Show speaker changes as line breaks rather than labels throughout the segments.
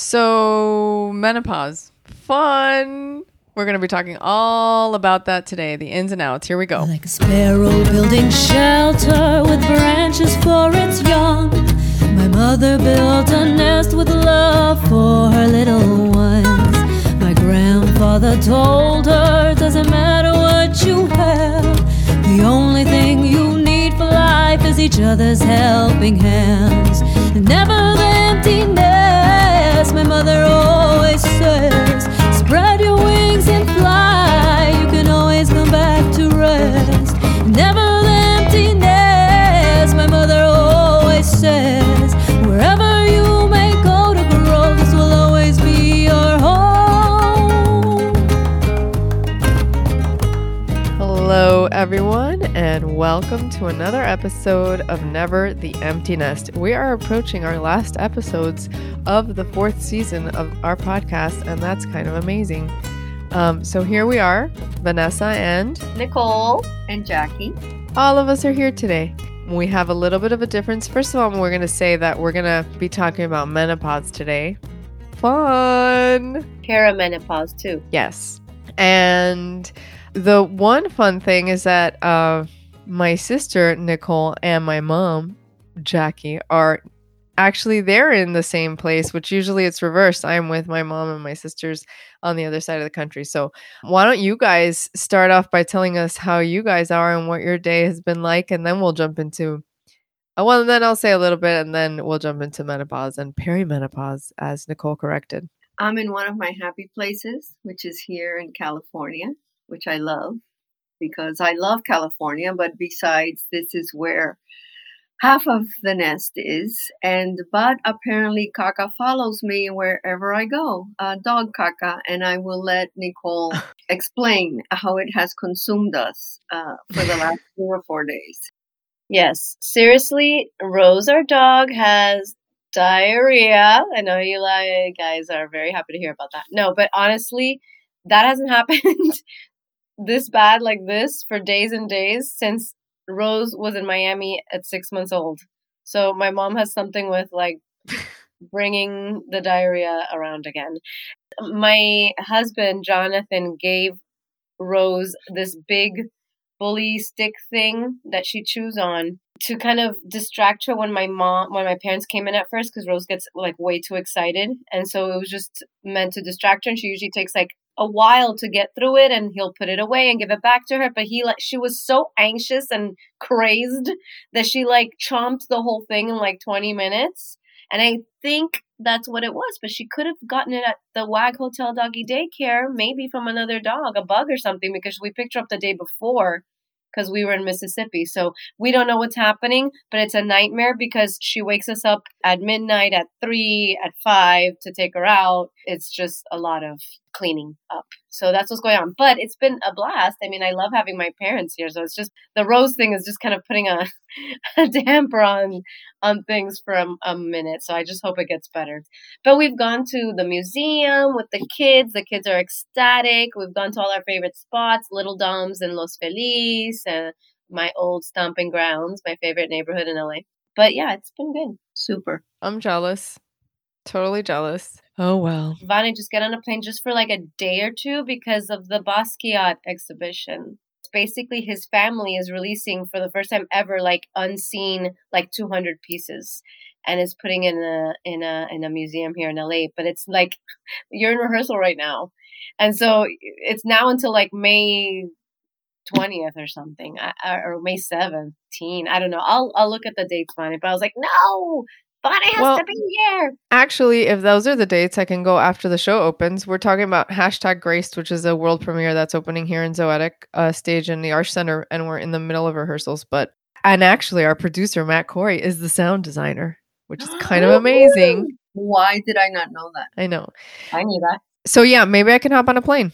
So, menopause. Fun. We're going to be talking all about that today, the ins and outs. Here we go.
Like a sparrow building shelter with branches for its young. My mother built a nest with love for her little ones. My grandfather told her, doesn't matter what you have, the only thing you need for life is each other's helping hands. And never the emptiness, my
Hello, everyone, and welcome to another episode of Never the Empty Nest. We are approaching our last episodes of the fourth season of our podcast, and that's kind of amazing. Um, so here we are, Vanessa and
Nicole and Jackie.
all of us are here today. We have a little bit of a difference. First of all, we're going to say that we're going to be talking about menopause today. Fun!
Perimenopause too.
Yes. And the one fun thing is that uh, my sister, Nicole, and my mom, Jackie, are actually they're in the same place, which usually it's reversed. I'm with my mom and my sisters on the other side of the country. So why don't you guys start off by telling us how you guys are and what your day has been like, and then we'll jump into. uh, Well, and then I'll say a little bit, and then we'll jump into menopause and perimenopause, as Nicole corrected.
I'm in one of my happy places, which is here in California, which I love because I love California. But besides, this is where half of the nest is. And but apparently, Kaka follows me wherever I go, uh, dog Kaka, and I will let Nicole explain how it has consumed us uh, for the last three or four days.
Yes, seriously, Rose, our dog, has diarrhea. I know you like, guys are very happy to hear about that. No, but honestly, that hasn't happened this bad like this for days and days since Rose was in Miami at six months old. So my mom has something with like bringing the diarrhea around again. My husband, Jonathan, gave Rose this big bully stick thing that she chews on to kind of distract her when my mom when my parents came in at first because rose gets like way too excited and so it was just meant to distract her and she usually takes like a while to get through it and he'll put it away and give it back to her but he like she was so anxious and crazed that she like chomped the whole thing in like 20 minutes and i think that's what it was but she could have gotten it at the wag hotel doggy daycare maybe from another dog a bug or something because we picked her up the day before because we were in Mississippi. So we don't know what's happening, but it's a nightmare because she wakes us up at midnight, at three, at five to take her out. It's just a lot of cleaning up. So that's what's going on. But it's been a blast. I mean, I love having my parents here. So it's just the rose thing is just kind of putting a, a damper on on things for a, a minute. So I just hope it gets better. But we've gone to the museum with the kids. The kids are ecstatic. We've gone to all our favorite spots, Little Dom's and Los Feliz, and my old stomping grounds, my favorite neighborhood in LA. But yeah, it's been good.
Super.
I'm jealous. Totally jealous. Oh well.
Vani just get on a plane just for like a day or two because of the Basquiat exhibition. It's Basically, his family is releasing for the first time ever like unseen like 200 pieces, and is putting in a in a in a museum here in LA. But it's like you're in rehearsal right now, and so it's now until like May 20th or something, I- I- or May 17. I don't know. I'll I'll look at the dates, Bonnie. But I was like, no, Has
Well-
to be here.
Actually, if those are the dates, I can go after the show opens. We're talking about hashtag Graced, which is a world premiere that's opening here in Zoetic uh, stage in the Arsht Center, and we're in the middle of rehearsals. But and actually, our producer Matt Corey is the sound designer, which is kind of amazing.
Why did I not know that?
I know.
I knew that.
So yeah, maybe I can hop on a plane.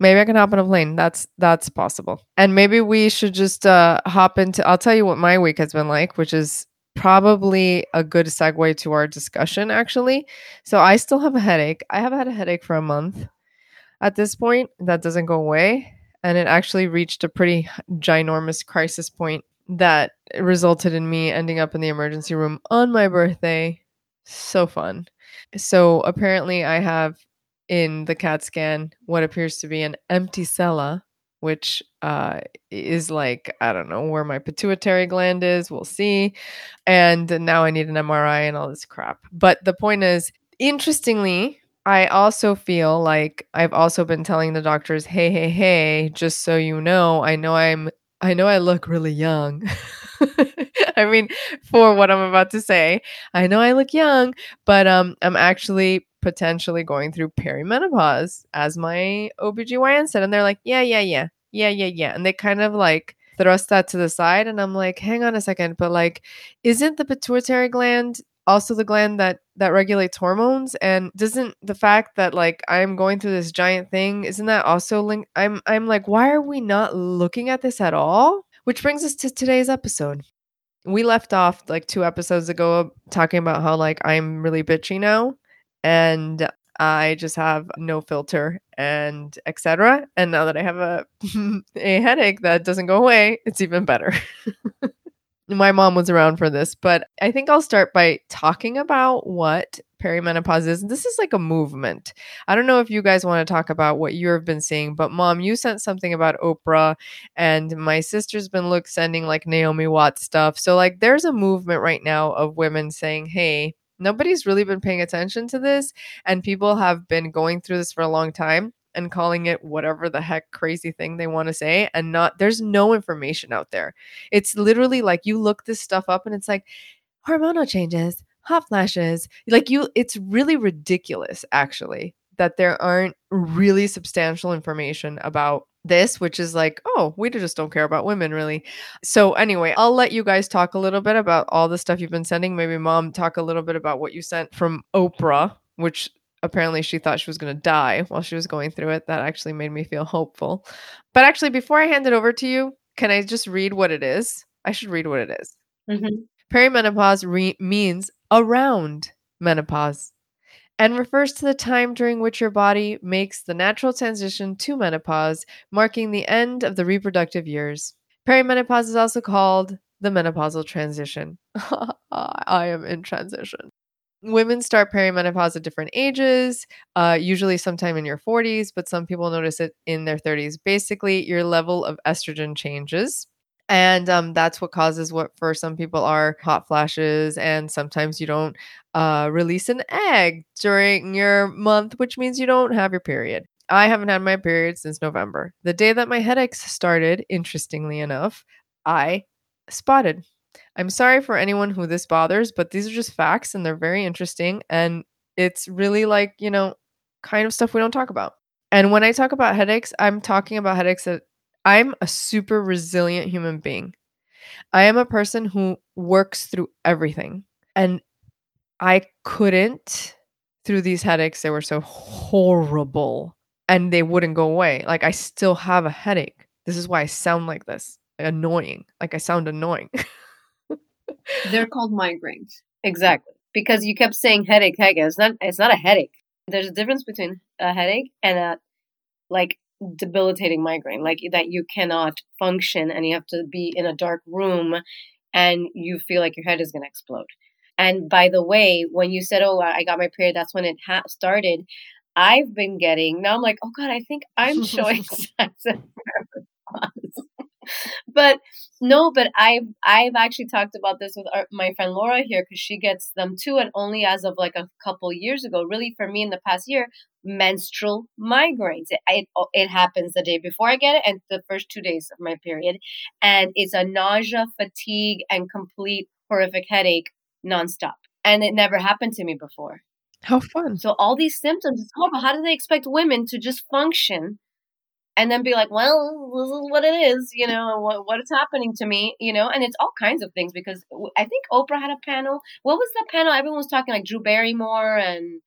Maybe I can hop on a plane. That's that's possible. And maybe we should just uh hop into I'll tell you what my week has been like, which is probably a good segue to our discussion actually. So I still have a headache. I have had a headache for a month at this point. That doesn't go away. And it actually reached a pretty ginormous crisis point that resulted in me ending up in the emergency room on my birthday. So fun. So apparently, I have in the CAT scan what appears to be an empty sella, which uh, is like, I don't know where my pituitary gland is. We'll see. And now I need an MRI and all this crap. But the point is, interestingly, I also feel like I've also been telling the doctors, hey, hey, hey, just so you know, I know I'm I know I look really young. I mean, for what I'm about to say, I know I look young, but um I'm actually potentially going through perimenopause as my OBGYN said and they're like, "Yeah, yeah, yeah. Yeah, yeah, yeah." And they kind of like thrust that to the side and I'm like, "Hang on a second, but like isn't the pituitary gland also the gland that that regulates hormones? And doesn't the fact that like i'm going through this giant thing isn't that also linked i'm i'm like why are we not looking at this at all? Which brings us to today's episode. We left off like two episodes ago talking about how like i'm really bitchy now and i just have no filter and etc and now that i have a a headache that doesn't go away it's even better my mom was around for this, but I think I'll start by talking about what perimenopause is. This is like a movement. I don't know if you guys want to talk about what you've been seeing, but mom, you sent something about Oprah and my sister's been look sending like Naomi Watts stuff. So like there's a movement right now of women saying, "Hey, nobody's really been paying attention to this and people have been going through this for a long time and calling it whatever the heck crazy thing they want to say and not there's no information out there. It's literally like you look this stuff up and it's like hormonal changes, hot flashes. Like you it's really ridiculous actually that there aren't really substantial information about this, which is like, oh, we just don't care about women really. So, anyway, I'll let you guys talk a little bit about all the stuff you've been sending. Maybe mom talk a little bit about what you sent from Oprah, which apparently she thought she was going to die while she was going through it. That actually made me feel hopeful. But actually, before I hand it over to you, can I just read what it is? I should read what it is.
Mm-hmm.
Perimenopause re- means around menopause and refers to the time during which your body makes the natural transition to menopause, marking the end of the reproductive years. Perimenopause is also called the menopausal transition. I am in transition women start perimenopause at different ages, uh, usually sometime in your 40s, but some people notice it in their 30s. Basically, your level of estrogen changes. And um, that's what causes what for some people are hot flashes. And sometimes you don't uh, release an egg during your month, which means you don't have your period. I haven't had my period since November. The day that my headaches started, interestingly enough, I spotted I'm sorry for anyone who this bothers, but these are just facts and they're very interesting. And it's really like, you know, kind of stuff we don't talk about. And when I talk about headaches, I'm talking about headaches that I'm a super resilient human being. I am a person who works through everything. And I couldn't through these headaches. They were so horrible and they wouldn't go away. Like I still have a headache. This is why I sound like this. Annoying. Like I sound annoying.
They're called migraines.
Exactly. Because you kept saying headache, headache. It's not it's not a headache. There's a difference between a headache and a like debilitating migraine, like that you cannot function and you have to be in a dark room and you feel like your head is going to explode. And by the way, when you said, "Oh, I got my period," that's when it ha- started. I've been getting now. I'm like, "Oh God, I think I'm showing signs but no, but I've I've actually talked about this with our, my friend Laura here because she gets them too, and only as of like a couple years ago. Really, for me in the past year, menstrual migraines. It, it it happens the day before I get it, and the first two days of my period, and it's a nausea, fatigue, and complete horrific headache nonstop. And it never happened to me before.
How fun!
So all these symptoms, it's horrible. How do they expect women to just function and then be like, well, this is what it is, you know, what, what is happening to me, you know, and it's all kinds of things because I think Oprah had a panel. What was the panel? Everyone was talking like Drew Barrymore and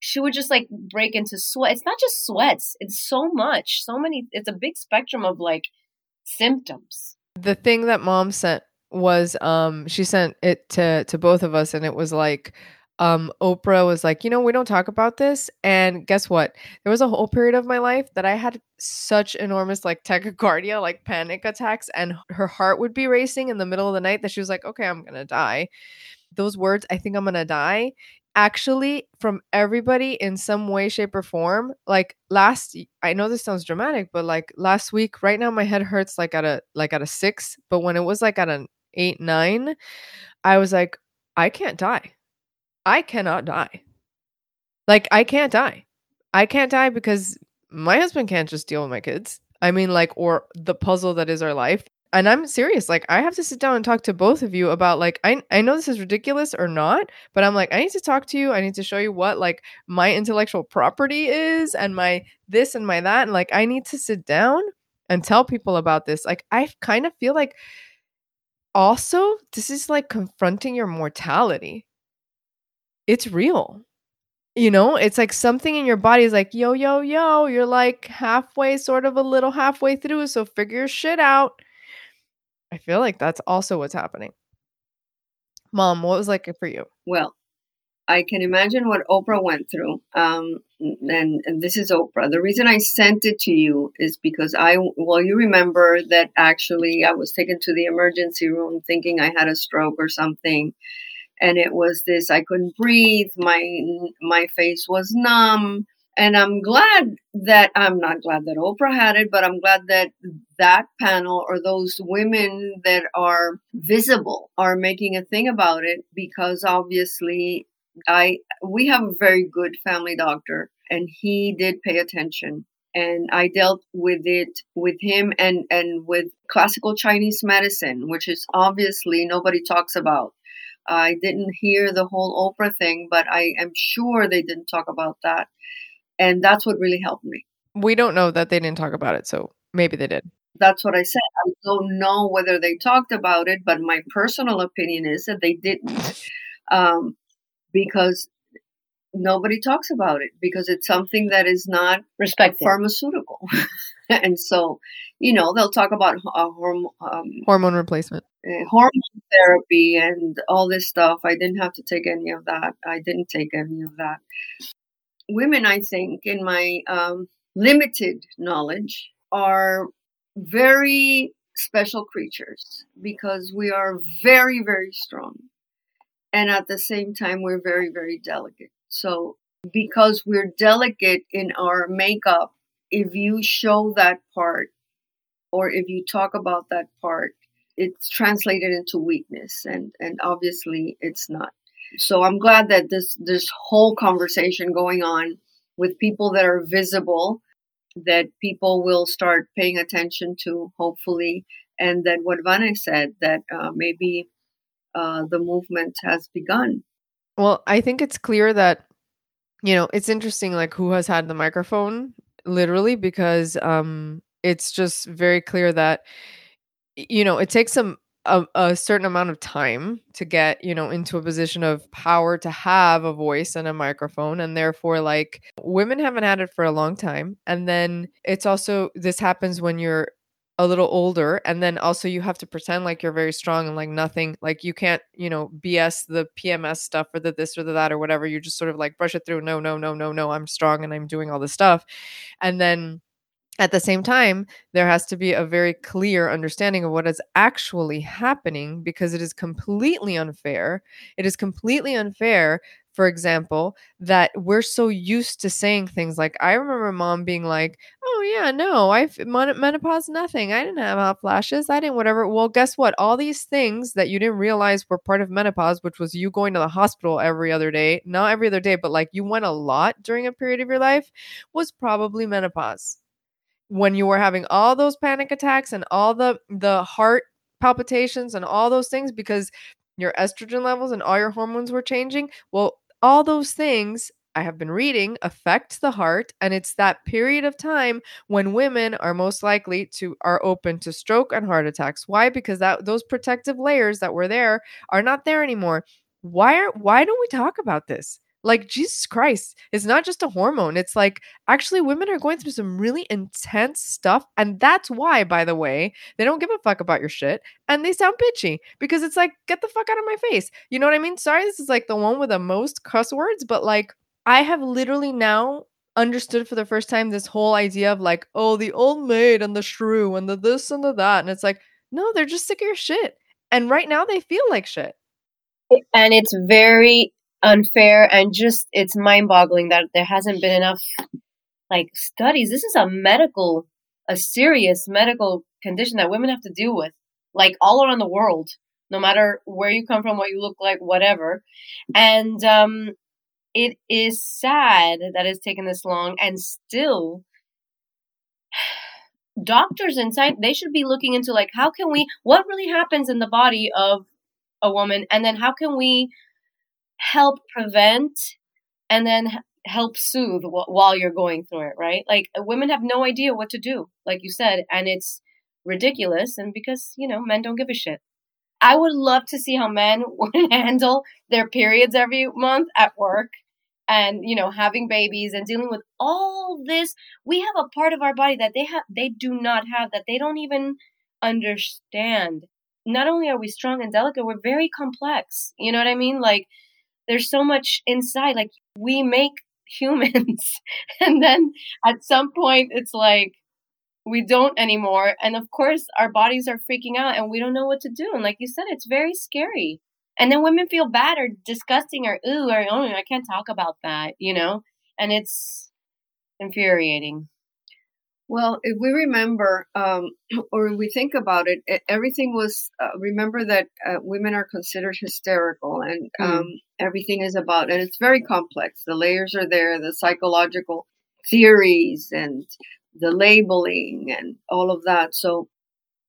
she would just like break into sweat. It's not just sweats. It's so much, so many. It's a big spectrum of like symptoms.
The thing that mom sent was, um, she sent it to, to both of us and it was like, um, Oprah was like, you know, we don't talk about this. And guess what? There was a whole period of my life that I had such enormous like tachycardia, like panic attacks, and her heart would be racing in the middle of the night that she was like, okay, I'm going to die. Those words, I think I'm going to die, actually from everybody in some way shape or form like last i know this sounds dramatic but like last week right now my head hurts like at a like at a six but when it was like at an eight nine i was like i can't die i cannot die like i can't die i can't die because my husband can't just deal with my kids i mean like or the puzzle that is our life and I'm serious. Like, I have to sit down and talk to both of you about like, I I know this is ridiculous or not, but I'm like, I need to talk to you. I need to show you what like my intellectual property is and my this and my that. And like, I need to sit down and tell people about this. Like, I kind of feel like also this is like confronting your mortality. It's real. You know, it's like something in your body is like, yo, yo, yo, you're like halfway, sort of a little halfway through. So figure your shit out I feel like that's also what's happening. Mom, what was like for you?
Well, I can imagine what Oprah went through. Um, and, and this is Oprah. The reason I sent it to you is because I, well, you remember that actually I was taken to the emergency room thinking I had a stroke or something. And it was this, I couldn't breathe. My, my face was numb. And I'm glad that I'm not glad that Oprah had it, but I'm glad that that panel or those women that are visible are making a thing about it because obviously I we have a very good family doctor and he did pay attention and I dealt with it with him and and with classical Chinese medicine which is obviously nobody talks about. I didn't hear the whole Oprah thing, but I am sure they didn't talk about that and that's what really helped me.
We don't know that they didn't talk about it, so maybe they did.
That's what I said. I don't know whether they talked about it, but my personal opinion is that they didn't. Um, because nobody talks about it because it's something that is not
respected.
pharmaceutical. And so you know they'll talk about uh, horm- um,
hormone replacement.
uh, hormone therapy and all this stuff. I didn't have to take any of that. I didn't take any of that. Women, I think, in my um, limited knowledge, are very special creatures because we are very, very strong. And at the same time, we're very, very delicate. So, because we're delicate in our makeup, if you show that part or if you talk about that part, it's translated into weakness. And, and obviously, it's not. So I'm glad that this this whole conversation going on with people that are visible that people will start paying attention to hopefully and that what Vane said that uh, maybe uh, the movement has begun.
Well, I think it's clear that you know it's interesting like who has had the microphone literally because um it's just very clear that you know it takes some a, a, certain amount of time to get you know into a position of power to have a voice and a microphone and therefore like women haven't had it for a long time and then it's also this happens when you're a little older and then also you have to pretend like you're very strong and like nothing like you can't you know bs the pms stuff or the this or the that or whatever you just sort of like brush it through no no no no no i'm strong and i'm doing all this stuff and then at the same time, there has to be a very clear understanding of what is actually happening because it is completely unfair. It is completely unfair, for example, that we're so used to saying things like, I remember mom being like, oh, yeah, no, I've menopause, nothing. I didn't have hot flashes. I didn't, whatever. Well, guess what? All these things that you didn't realize were part of menopause, which was you going to the hospital every other day, not every other day, but like you went a lot during a period of your life, was probably menopause when you were having all those panic attacks and all the the heart palpitations and all those things because your estrogen levels and all your hormones were changing well all those things I have been reading affect the heart and it's that period of time when women are most likely to are open to stroke and heart attacks. Why? Because that those protective layers that were there are not there anymore. Why are why don't we talk about this? Like, Jesus Christ, it's not just a hormone. It's like actually women are going through some really intense stuff. And that's why, by the way, they don't give a fuck about your shit and they sound bitchy because it's like, get the fuck out of my face. You know what I mean? Sorry, this is like the one with the most cuss words, but like, I have literally now understood for the first time this whole idea of like, oh, the old maid and the shrew and the this and the that. And it's like, no, they're just sick of your shit. And right now they feel like shit.
And it's very unfair and just it's mind-boggling that there hasn't been enough like studies. This is a medical, a serious medical condition that women have to deal with, like all around the world, no matter where you come from, what you look like, whatever. And um, it is sad that it's taken this long, and still, doctors and science they should be looking into like how can we, what really happens in the body of a woman, and then how can we help prevent and then help soothe while you're going through it, right? Like uh, women have no idea what to do, like you said, and it's ridiculous. And because, you know, men don't give a shit. I would love to see how men would handle their periods every month at work and, you know, having babies and dealing with all this. We have a part of our body that they have, they do not have, that they don't even understand. Not only are we strong and delicate, we're very complex. You know what I mean? Like, there's so much inside. Like, we make humans. and then at some point, it's like, we don't anymore. And of course, our bodies are freaking out and we don't know what to do. And like you said, it's very scary. And then women feel bad or disgusting or, ooh, or, oh, I can't talk about that, you know? And it's infuriating.
Well, if we remember, um, or we think about it, everything was, uh, remember that uh, women are considered hysterical and hmm. um, mm. everything is about, and it's very complex. The layers are there, the psychological theories and the labeling and all of that. So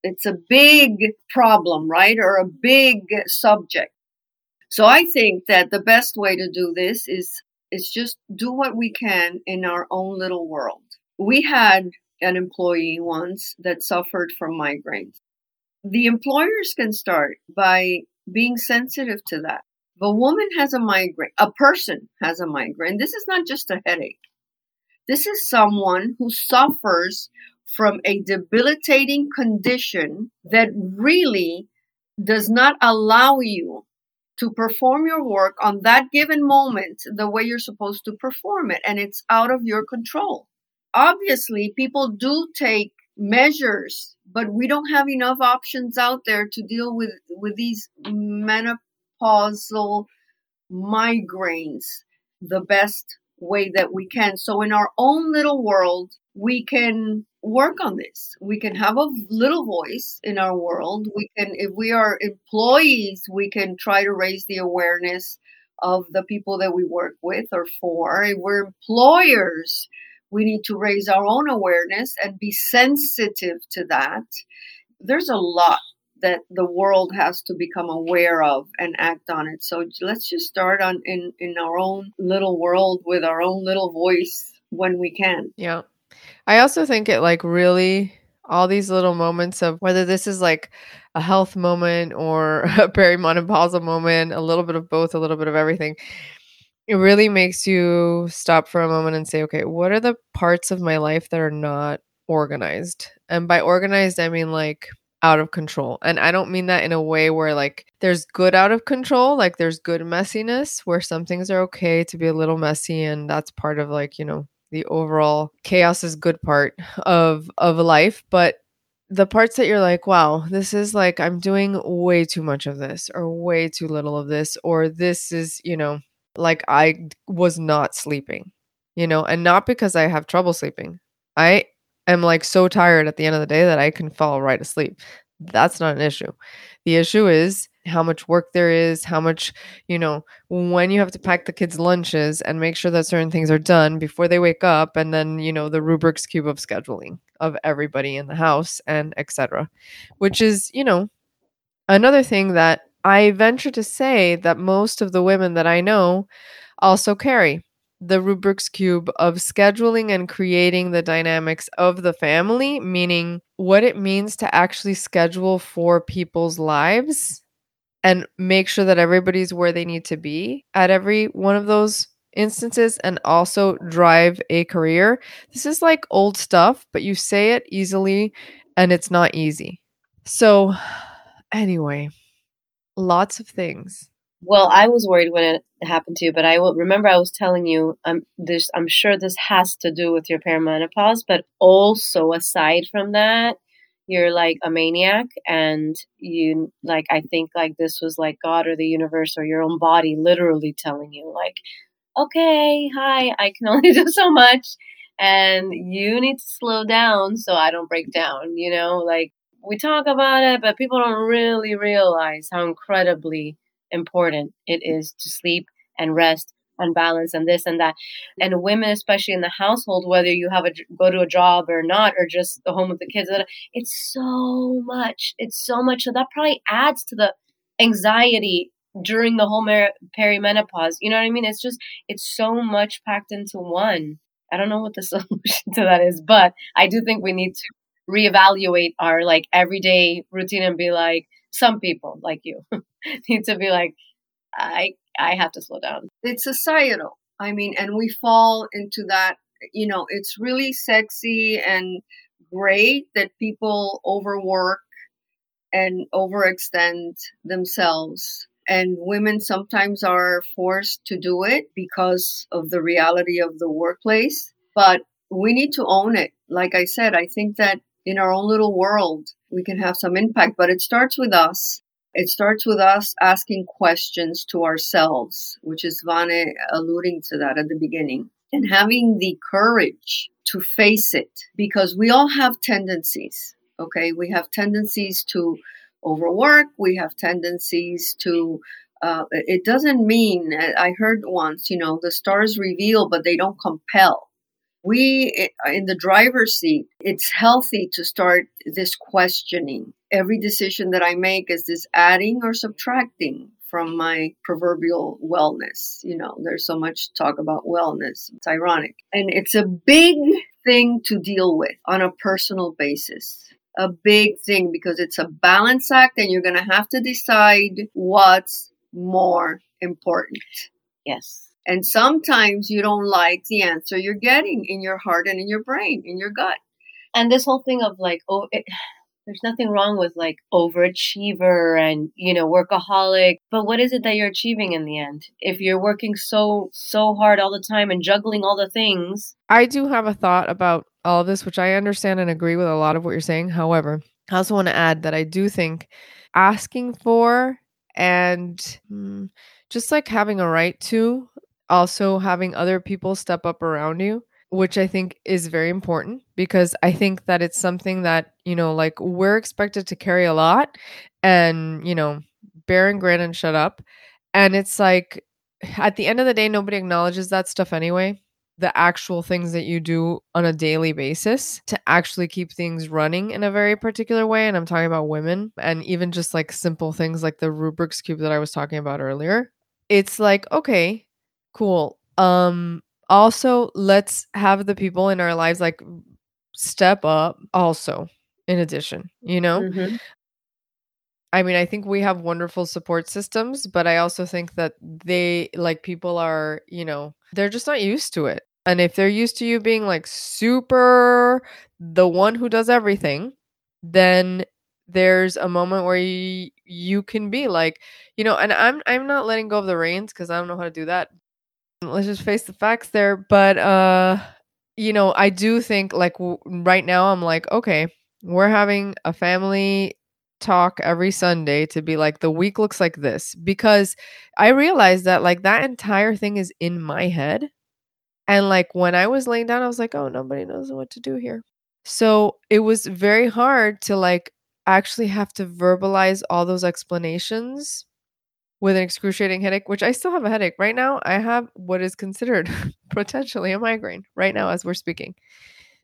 it's a big problem, right? Or a big subject. So I think that the best way to do this is is just do what we can in our own little world. We had an employee once that suffered from migraines. The employers can start by being sensitive to that. If a woman has a migraine, a person has a migraine, this is not just a headache. This is someone who suffers from a debilitating condition that really does not allow you to perform your work on that given moment the way you're supposed to perform it, and it's out of your control. Obviously, people do take measures, but we don't have enough options out there to deal with, with these menopausal migraines the best way that we can. So in our own little world, we can work on this. We can have a little voice in our world. We can, if we are employees, we can try to raise the awareness of the people that we work with or for. If we're employers, we need to raise our own awareness and be sensitive to that. There's a lot that the world has to become aware of and act on it. So let's just start on in in our own little world with our own little voice when we can.
Yeah. I also think it like really all these little moments of whether this is like a health moment or a perimenopausal moment, a little bit of both, a little bit of everything. It really makes you stop for a moment and say, okay, what are the parts of my life that are not organized? And by organized, I mean like out of control. And I don't mean that in a way where like there's good out of control, like there's good messiness where some things are okay to be a little messy and that's part of like, you know, the overall chaos is good part of of life, but the parts that you're like, wow, this is like I'm doing way too much of this or way too little of this or this is, you know, like I was not sleeping, you know, and not because I have trouble sleeping. I am like so tired at the end of the day that I can fall right asleep. That's not an issue. The issue is how much work there is, how much, you know, when you have to pack the kids' lunches and make sure that certain things are done before they wake up, and then, you know, the Rubik's Cube of scheduling of everybody in the house and etc. Which is, you know, another thing that I venture to say that most of the women that I know also carry the Rubik's Cube of scheduling and creating the dynamics of the family, meaning what it means to actually schedule for people's lives and make sure that everybody's where they need to be at every one of those instances and also drive a career. This is like old stuff, but you say it easily and it's not easy. So, anyway, lots of things
well, I was worried when it happened to you, but I will remember I was telling you um, this. I'm sure this has to do with your perimenopause, but also aside from that, you're like a maniac and you like I think like this was like God or the universe or your own body literally telling you like okay, hi, I can only do so much and you need to slow down so I don't break down, you know? Like we talk about it, but people don't really realize how incredibly important it is to sleep and rest and balance and this and that. And women, especially in the household, whether you have a go to a job or not, or just the home with the kids, it's so much. It's so much. So that probably adds to the anxiety during the whole perimenopause. You know what I mean? It's just it's so much packed into one. I don't know what the solution to that is, but I do think we need to reevaluate our like everyday routine and be like some people like you need to be like I I have to slow down.
It's societal. I mean, and we fall into that, you know, it's really sexy and great that people overwork and overextend themselves. And women sometimes are forced to do it because of the reality of the workplace. But we need to own it. Like I said, I think that in our own little world, we can have some impact, but it starts with us. It starts with us asking questions to ourselves, which is Vane alluding to that at the beginning, and having the courage to face it because we all have tendencies. Okay. We have tendencies to overwork. We have tendencies to, uh, it doesn't mean, I heard once, you know, the stars reveal, but they don't compel we in the driver's seat it's healthy to start this questioning. Every decision that i make is this adding or subtracting from my proverbial wellness. You know there's so much talk about wellness. It's ironic. And it's a big thing to deal with on a personal basis. A big thing because it's a balance act and you're going to have to decide what's more important.
Yes
and sometimes you don't like the answer you're getting in your heart and in your brain, in your gut.
And this whole thing of like, oh, it, there's nothing wrong with like overachiever and, you know, workaholic. But what is it that you're achieving in the end? If you're working so, so hard all the time and juggling all the things.
I do have a thought about all of this, which I understand and agree with a lot of what you're saying. However, I also want to add that I do think asking for and mm, just like having a right to also having other people step up around you which I think is very important because I think that it's something that, you know, like we're expected to carry a lot and, you know, bear and grin and shut up. And it's like at the end of the day, nobody acknowledges that stuff anyway. The actual things that you do on a daily basis to actually keep things running in a very particular way. And I'm talking about women and even just like simple things like the Rubik's Cube that I was talking about earlier. It's like, okay, Cool. Um also let's have the people in our lives like step up also in addition, you know? Mm-hmm. I mean, I think we have wonderful support systems, but I also think that they like people are, you know, they're just not used to it. And if they're used to you being like super the one who does everything, then there's a moment where you, you can be like, you know, and I'm I'm not letting go of the reins because I don't know how to do that let's just face the facts there. But uh you know i do think like w- right now i'm like okay we're having a family talk every sunday to be like the week looks like this. Because i realized that like that entire thing is in my head. And like when i was laying down i was like oh nobody knows what to do here. So it was very hard to like actually have to verbalize all those explanations with an excruciating headache, which I still have a headache. Right now, I have what is considered potentially a migraine right now as we're speaking.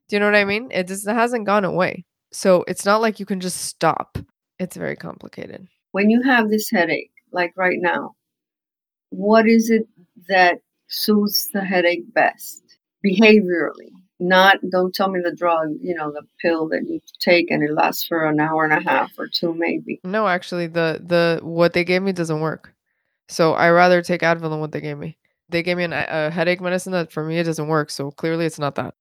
Do you know what I mean? It just hasn't gone away. So it's not like you can just stop. It's very complicated.
When you have this headache, like right now, what is it that soothes the headache best behaviorally? Not, don't tell me the drug, you know, the pill that you take and it lasts for an hour and a half or two, maybe.
No, actually, the the what they gave me doesn't work. So I rather take Advil than what they gave me. They gave me an, a headache medicine that for me it doesn't work. So clearly, it's not that.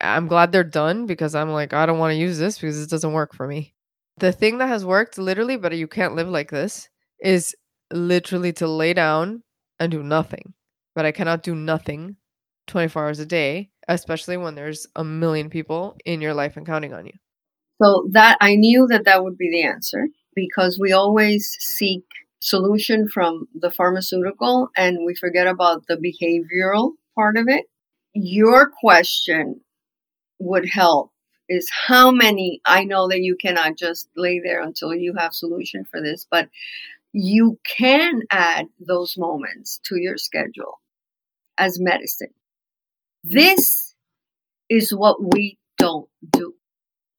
I'm glad they're done because I'm like I don't want to use this because it doesn't work for me. The thing that has worked literally, but you can't live like this, is literally to lay down and do nothing. But I cannot do nothing 24 hours a day especially when there's a million people in your life and counting on you.
So that I knew that that would be the answer because we always seek solution from the pharmaceutical and we forget about the behavioral part of it. Your question would help is how many I know that you cannot just lay there until you have solution for this, but you can add those moments to your schedule as medicine. This is what we don't do.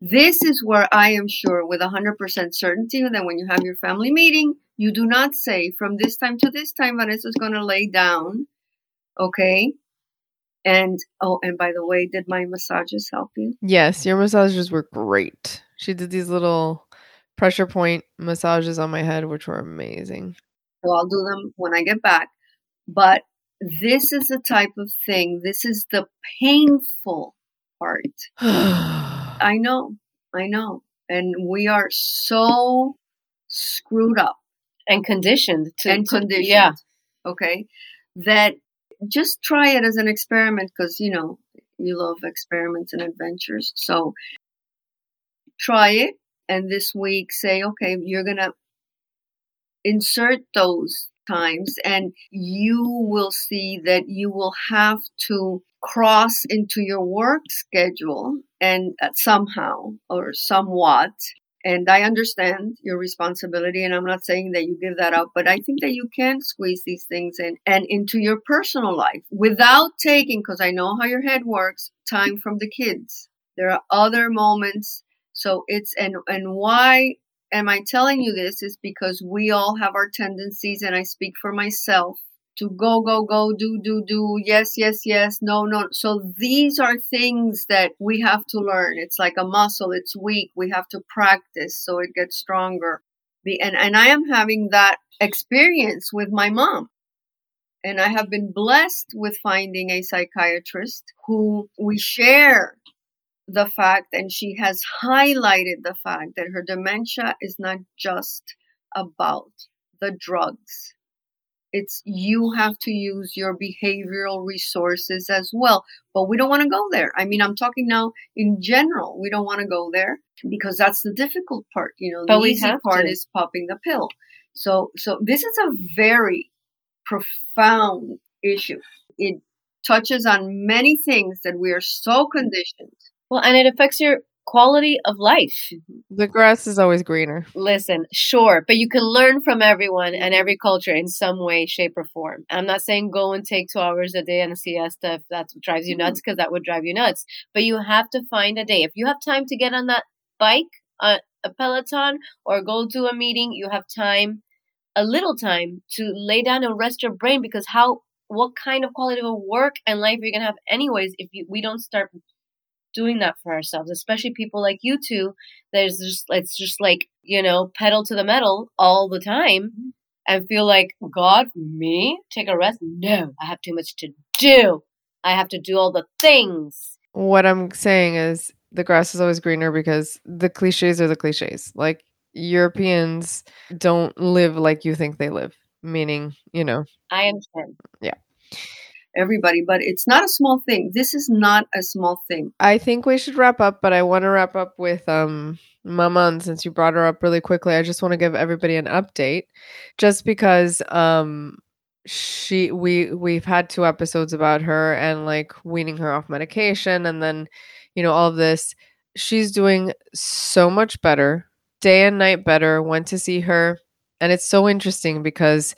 This is where I am sure with 100% certainty that when you have your family meeting, you do not say from this time to this time, Vanessa is going to lay down. Okay. And oh, and by the way, did my massages help you?
Yes, your massages were great. She did these little pressure point massages on my head, which were amazing.
So I'll do them when I get back. But this is the type of thing, this is the painful part. I know, I know. And we are so screwed up
and conditioned to
and conditioned.
Yeah,
Okay. That just try it as an experiment because, you know, you love experiments and adventures. So try it. And this week say, okay, you're going to insert those times and you will see that you will have to cross into your work schedule and uh, somehow or somewhat and I understand your responsibility, and I'm not saying that you give that up, but I think that you can squeeze these things in and into your personal life without taking, because I know how your head works, time from the kids. There are other moments. So it's, and, and why am I telling you this is because we all have our tendencies, and I speak for myself to go, go, go, do, do, do, yes, yes, yes, no, no. So these are things that we have to learn. It's like a muscle, it's weak. We have to practice so it gets stronger. And, and I am having that experience with my mom. And I have been blessed with finding a psychiatrist who we share the fact, and she has highlighted the fact that her dementia is not just about the drugs it's you have to use your behavioral resources as well. But we don't want to go there. I mean, I'm talking now in general. We don't want to go there because that's the difficult part. You know, the
But we
easy part
to.
is popping the pill. So, so this is a very profound issue. It touches on many things that we are so conditioned.
Well, and it affects your quality of life. Mm-hmm.
The grass is always greener.
Listen, sure, but you can learn from everyone and mm-hmm. every culture in some way, shape, or form. I'm not saying go and take two hours a day and a siesta if that drives you nuts, mm-hmm. because that would drive you nuts. But you have to find a day. If you have time to get on that bike, uh, a Peloton, or go to a meeting, you have time, a little time to lay down and rest your brain. Because how, what kind of quality of work and life are you gonna have anyways if you, we don't start doing that for ourselves, especially people like you two. There's just it's just like you know pedal to the metal all the time, mm-hmm. and feel like God, me take a rest. No, I have too much to do. I have to do all the things.
What I'm saying is the grass is always greener because the cliches are the cliches. Like Europeans don't live like you think they live, meaning, you know,
I understand.
Everybody, but it's not a small thing. This is not a small thing.
I think we should wrap up, but I want to wrap up with um Maman since you brought her up really quickly. I just want to give everybody an update just because um she we we've had two episodes about her and like weaning her off medication and then you know all of this. She's doing so much better, day and night better. Went to see her and it's so interesting because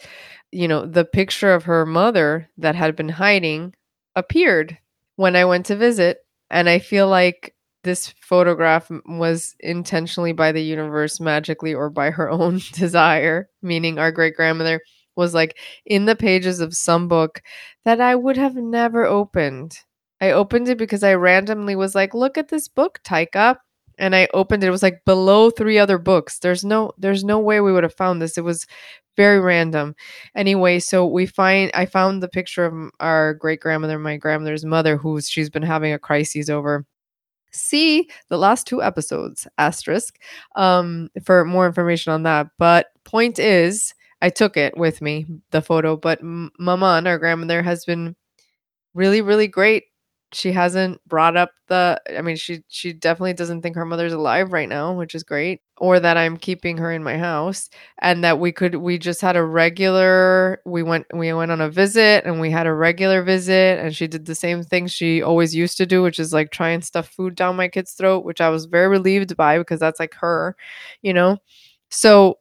you know the picture of her mother that had been hiding appeared when I went to visit and I feel like this photograph was intentionally by the universe magically or by her own desire, meaning our great grandmother was like in the pages of some book that I would have never opened. I opened it because I randomly was like, look at this book, Taika. And I opened it. It was like below three other books. There's no there's no way we would have found this. It was very random. Anyway, so we find I found the picture of our great grandmother, my grandmother's mother, who she's been having a crisis over. See the last two episodes, asterisk, um, for more information on that. But point is, I took it with me, the photo. But Maman, our grandmother, has been really, really great she hasn't brought up the I mean she she definitely doesn't think her mother's alive right now, which is great, or that I'm keeping her in my house and that we could we just had a regular we went we went on a visit and we had a regular visit and she did the same thing she always used to do, which is like try and stuff food down my kid's throat, which I was very relieved by because that's like her, you know. So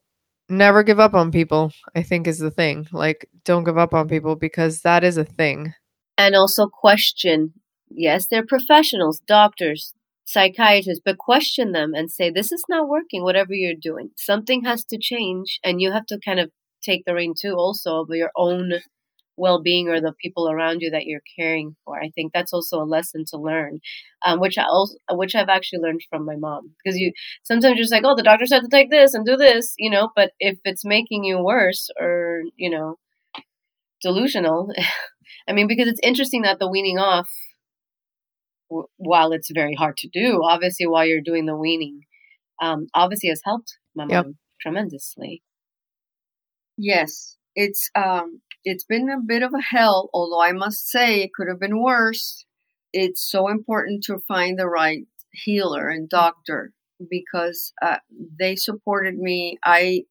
never give up on people, I think is the thing. Like don't give up on people because that is a thing.
And also question yes, they're professionals, doctors, psychiatrists, but question them and say, this is not working, whatever you're doing. Something has to change. And you have to kind of take the reign too, also, of your own well being or the people around you that you're caring for. I think that's also a lesson to learn, um, which I also, which I've actually learned from my mom. Because you sometimes you're just like, oh, the doctor said to take this and do this, you know, but if it's making you worse or, you know, delusional, I mean, because it's interesting that the weaning off while it's very hard to do, obviously while you're doing the weaning, um, obviously has helped my yep. mom tremendously.
Yes, it's um, it's been a bit of a hell. Although I must say it could have been worse. It's so important to find the right healer and doctor because uh, they supported me. I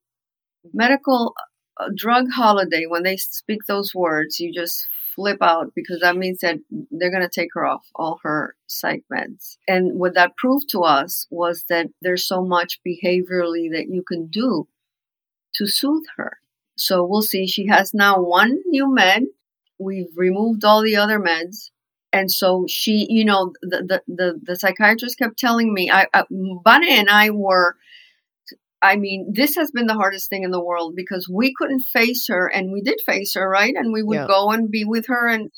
medical uh, drug holiday when they speak those words, you just flip out because that means that they're going to take her off all her psych meds. And what that proved to us was that there's so much behaviorally that you can do to soothe her. So we'll see. She has now one new med. We've removed all the other meds. And so she, you know, the, the, the, the psychiatrist kept telling me, I, I Bunny and I were I mean, this has been the hardest thing in the world because we couldn't face her and we did face her, right? And we would yeah. go and be with her and,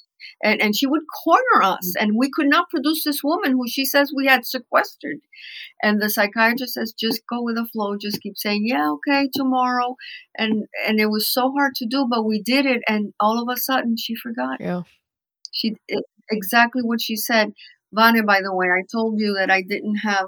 and, and she would corner us mm. and we could not produce this woman who she says we had sequestered. And the psychiatrist says, just go with the flow, just keep saying, yeah, okay, tomorrow. And, and it was so hard to do, but we did it. And all of a sudden she forgot.
Yeah.
She, exactly what she said. Vane, by the way, I told you that I didn't have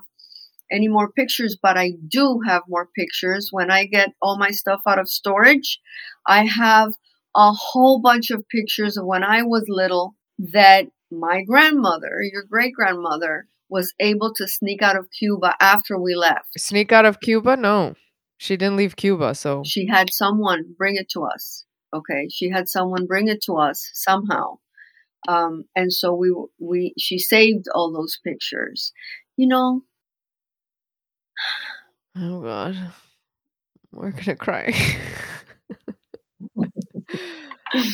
any more pictures, but I do have more pictures. When I get all my stuff out of storage, I have a whole bunch of pictures of when I was little that my grandmother, your great grandmother, was able to sneak out of Cuba after we left.
Sneak out of Cuba? No. She didn't leave Cuba, so.
She had someone bring it to us. Okay. She had someone bring it to us somehow. Um, and so we, we, she saved all those pictures. You know,
Oh God, we're gonna cry.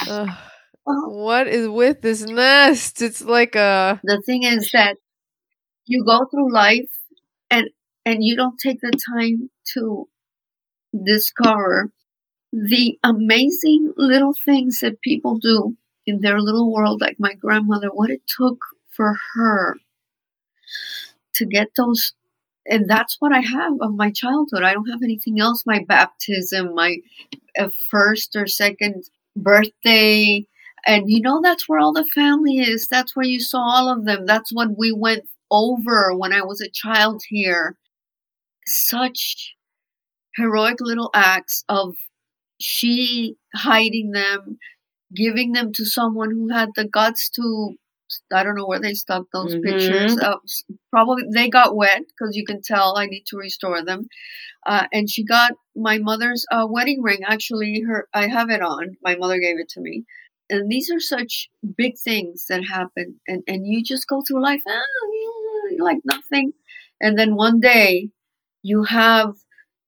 uh, what is with this nest? It's like a.
The thing is that you go through life and and you don't take the time to discover the amazing little things that people do in their little world like my grandmother what it took for her to get those and that's what I have of my childhood. I don't have anything else. My baptism, my uh, first or second birthday. And you know, that's where all the family is. That's where you saw all of them. That's what we went over when I was a child here. Such heroic little acts of she hiding them, giving them to someone who had the guts to I don't know where they stuck those mm-hmm. pictures. Uh, probably they got wet because you can tell I need to restore them. Uh, and she got my mother's uh, wedding ring. Actually, her I have it on. My mother gave it to me. And these are such big things that happen, and and you just go through life ah, like nothing, and then one day you have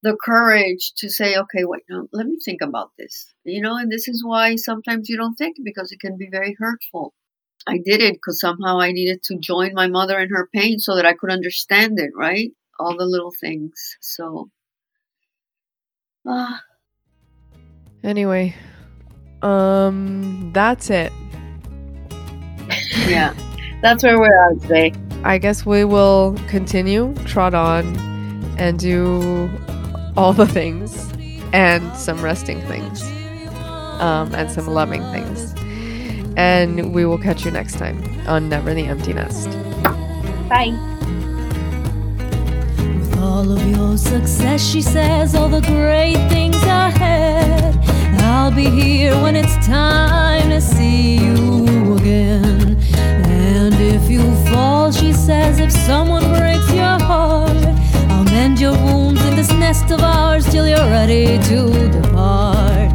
the courage to say, okay, wait, now let me think about this. You know, and this is why sometimes you don't think because it can be very hurtful. I did it because somehow I needed to join my mother in her pain so that I could understand it, right? All the little things. So,
ah. Anyway, um, that's it.
yeah,
that's where we're at today.
I guess we will continue, trot on, and do all the things and some resting things, um, and some loving things. And we will catch you next time on Never the Empty Nest.
Bye.
With all of your success, she says, all the great things ahead. I'll be here when it's time to see you again. And if you fall, she says, if someone breaks your heart, I'll mend your wounds in this nest of ours till you're ready to depart.